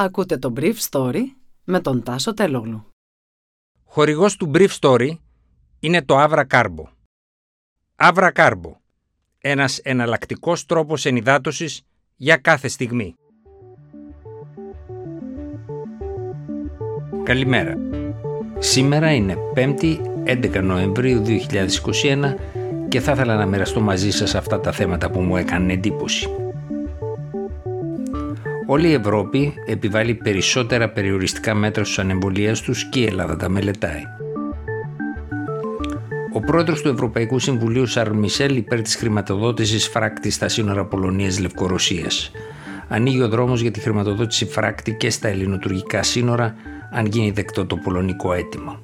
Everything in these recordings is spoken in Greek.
Ακούτε το Brief Story με τον Τάσο Τελόγλου. Χορηγός του Brief Story είναι το Avra Carbo. Avra Carbo. Ένας εναλλακτικός τρόπος ενυδάτωσης για κάθε στιγμή. Καλημέρα. Σήμερα είναι 5η 11 Νοεμβρίου 2021 και θα ήθελα να μοιραστώ μαζί σας αυτά τα θέματα που μου έκανε εντύπωση. Όλη η Ευρώπη επιβάλλει περισσότερα περιοριστικά μέτρα στους ανεμβολίες τους και η Ελλάδα τα μελετάει. Ο πρόεδρος του Ευρωπαϊκού Συμβουλίου Σαρλ Μισελ υπέρ της χρηματοδότησης φράκτης στα σύνορα Πολωνίας-Λευκορωσίας. Ανοίγει ο δρόμος για τη χρηματοδότηση φράκτη και στα ελληνοτουρκικά σύνορα αν γίνει δεκτό το πολωνικό αίτημα.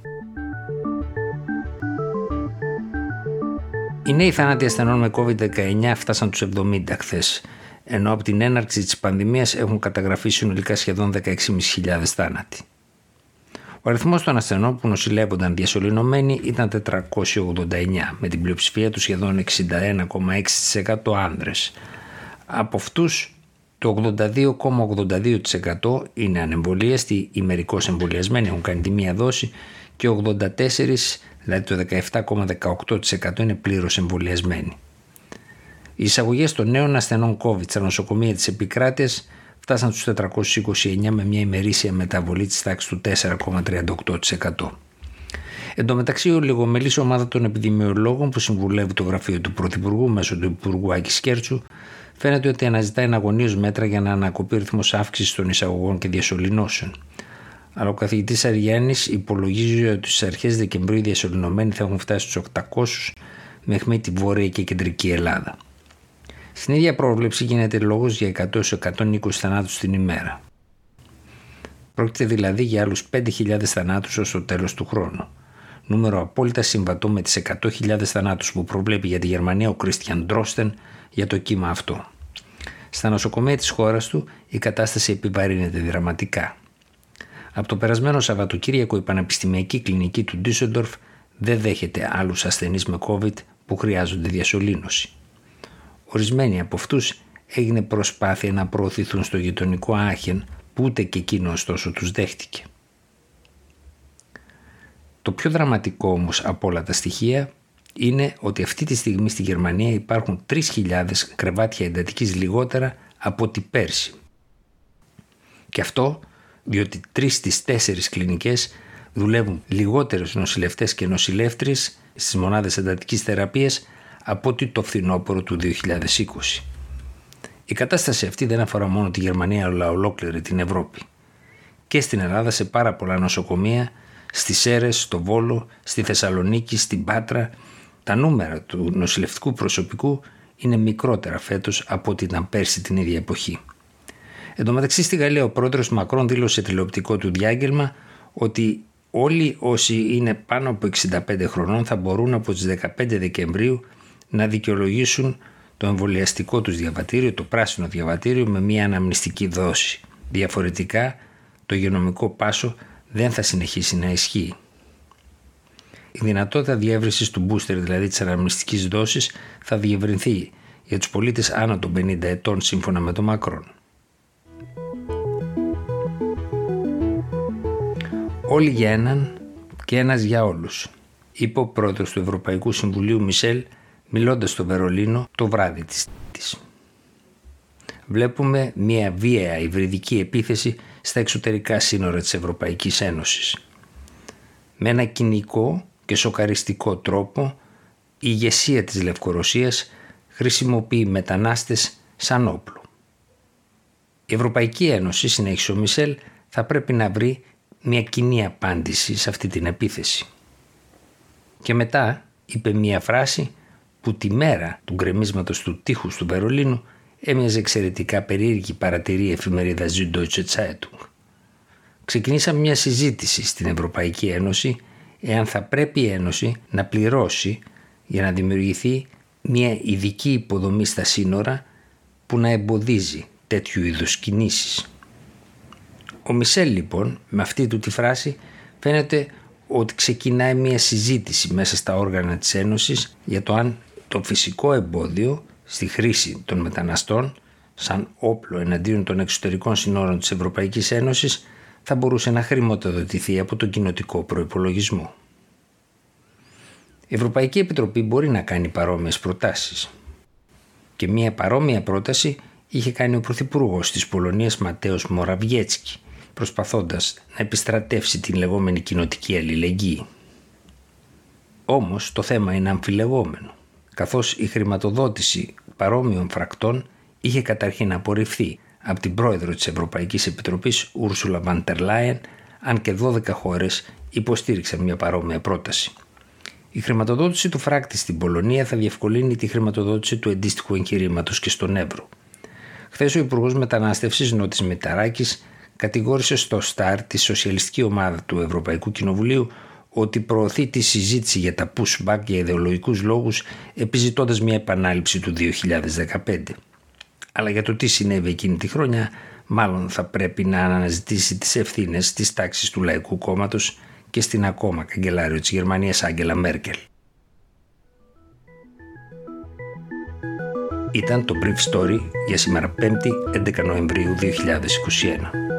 Οι νέοι θάνατοι ασθενών με COVID-19 φτάσαν τους 70 χθες, ενώ από την έναρξη της πανδημίας έχουν καταγραφεί συνολικά σχεδόν 16.500 θάνατοι. Ο αριθμός των ασθενών που νοσηλεύονταν διασωληνωμένοι ήταν 489, με την πλειοψηφία τους σχεδόν 61,6% άνδρες. Από αυτούς το 82,82% είναι ανεμβολίαστοι ή μερικώς εμβολιασμένοι, έχουν κάνει τη μία δόση και 84, δηλαδή το 17,18% είναι πλήρως εμβολιασμένοι. Οι εισαγωγές των νέων ασθενών COVID στα νοσοκομεία της επικράτειας φτάσαν στους 429 με μια ημερήσια μεταβολή της τάξης του 4,38%. Εν τω μεταξύ, η λιγομελής ομάδα των επιδημιολόγων που συμβουλεύει το γραφείο του Πρωθυπουργού μέσω του Υπουργού Άκης Κέρτσου φαίνεται ότι αναζητάει εναγωνίως μέτρα για να ανακοπεί ο ρυθμός αύξησης των εισαγωγών και διασωληνώσεων. Αλλά ο καθηγητής Αριάννης υπολογίζει ότι στις αρχές Δεκεμβρίου οι διασωληνωμένοι θα έχουν φτάσει στους 800 μέχρι τη βόρεια και κεντρική Ελλάδα. Στην ίδια πρόβλεψη γίνεται λόγος για 100-120 θανάτους την ημέρα. Πρόκειται δηλαδή για άλλους 5.000 θανάτους ως το τέλος του χρόνου. Νούμερο απόλυτα συμβατό με τις 100.000 θανάτους που προβλέπει για τη Γερμανία ο Κρίστιαν Ντρόστεν για το κύμα αυτό. Στα νοσοκομεία της χώρας του η κατάσταση επιβαρύνεται δραματικά. Από το περασμένο Σαββατοκύριακο η Πανεπιστημιακή Κλινική του Ντίσσεντορφ δεν δέχεται άλλους ασθενείς με COVID που χρειάζονται διασωλήνωση. Ορισμένοι από αυτούς έγινε προσπάθεια να προωθηθούν στο γειτονικό Άχεν που ούτε και εκείνο ωστόσο τους δέχτηκε. Το πιο δραματικό όμως από όλα τα στοιχεία είναι ότι αυτή τη στιγμή στη Γερμανία υπάρχουν 3.000 κρεβάτια εντατικής λιγότερα από ότι πέρσι. Και αυτό διότι τρεις στις τέσσερις κλινικές δουλεύουν λιγότερες νοσηλευτές και νοσηλεύτρες στις μονάδες εντατικής θεραπείας από ότι το φθινόπωρο του 2020. Η κατάσταση αυτή δεν αφορά μόνο τη Γερμανία αλλά ολόκληρη την Ευρώπη. Και στην Ελλάδα σε πάρα πολλά νοσοκομεία, στις Σέρες, στο Βόλο, στη Θεσσαλονίκη, στην Πάτρα, τα νούμερα του νοσηλευτικού προσωπικού είναι μικρότερα φέτος από ό,τι ήταν πέρσι την ίδια εποχή. Εν τω μεταξύ στη Γαλλία ο πρόεδρος Μακρόν δήλωσε τηλεοπτικό του διάγγελμα ότι όλοι όσοι είναι πάνω από 65 χρονών θα μπορούν από τις 15 Δεκεμβρίου να δικαιολογήσουν το εμβολιαστικό τους διαβατήριο, το πράσινο διαβατήριο με μια αναμνηστική δόση. Διαφορετικά το υγειονομικό πάσο δεν θα συνεχίσει να ισχύει. Η δυνατότητα διεύρυνσης του booster, δηλαδή της αναμνηστικής δόσης, θα διευρυνθεί για τους πολίτες άνω των 50 ετών σύμφωνα με τον Μακρόν. Όλοι για έναν και ένας για όλους, είπε ο πρόεδρος του Ευρωπαϊκού Συμβουλίου Μισελ μιλώντας στο Βερολίνο το βράδυ της. Βλέπουμε μια βίαια υβριδική επίθεση στα εξωτερικά σύνορα της Ευρωπαϊκής Ένωσης. Με ένα κοινικό και σοκαριστικό τρόπο η ηγεσία της Λευκορωσίας χρησιμοποιεί μετανάστες σαν όπλο. Η Ευρωπαϊκή Ένωση, συνέχισε ο Μισελ, θα πρέπει να βρει μια κοινή απάντηση σε αυτή την επίθεση. Και μετά είπε μια φράση που τη μέρα του γκρεμίσματος του τείχους του Βερολίνου έμοιαζε εξαιρετικά περίεργη παρατηρή εφημερίδα Süddeutsche Zeitung. Ξεκινήσαμε μια συζήτηση στην Ευρωπαϊκή Ένωση εάν θα πρέπει η Ένωση να πληρώσει για να δημιουργηθεί μια ειδική υποδομή στα σύνορα που να εμποδίζει τέτοιου είδους κινήσεις. Ο Μισελ λοιπόν με αυτή του τη φράση φαίνεται ότι ξεκινάει μια συζήτηση μέσα στα όργανα της Ένωσης για το αν το φυσικό εμπόδιο στη χρήση των μεταναστών σαν όπλο εναντίον των εξωτερικών συνόρων της Ευρωπαϊκής Ένωσης θα μπορούσε να χρηματοδοτηθεί από τον κοινοτικό προϋπολογισμό. Η Ευρωπαϊκή Επιτροπή μπορεί να κάνει παρόμοιες προτάσεις. Και μία παρόμοια πρόταση είχε κάνει ο Πρωθυπουργός της Πολωνίας Ματέος Μοραβιέτσκι, προσπαθώντας να επιστρατεύσει την λεγόμενη κοινοτική αλληλεγγύη. Όμως το θέμα είναι αμφιλεγόμενο, καθώς η χρηματοδότηση παρόμοιων φρακτών είχε καταρχήν απορριφθεί από την πρόεδρο της Ευρωπαϊκής Επιτροπής Ούρσουλα Βαντερ Λάιεν, αν και 12 χώρες υποστήριξαν μια παρόμοια πρόταση. Η χρηματοδότηση του φράκτη στην Πολωνία θα διευκολύνει τη χρηματοδότηση του αντίστοιχου εγχειρήματος και στον Εύρο. Χθες ο Υπουργός Μετανάστευσης Νότης Μηταράκης κατηγόρησε στο ΣΤΑΡ τη σοσιαλιστική ομάδα του Ευρωπαϊκού Κοινοβουλίου ότι προωθεί τη συζήτηση για τα pushback για ιδεολογικούς λόγους επιζητώντας μια επανάληψη του 2015. Αλλά για το τι συνέβη εκείνη τη χρόνια μάλλον θα πρέπει να αναζητήσει τις ευθύνες της τάξης του Λαϊκού Κόμματος και στην ακόμα καγκελάριο της Γερμανίας Άγγελα Μέρκελ. Ήταν το Brief Story για σήμερα 5η 11 Νοεμβρίου 2021.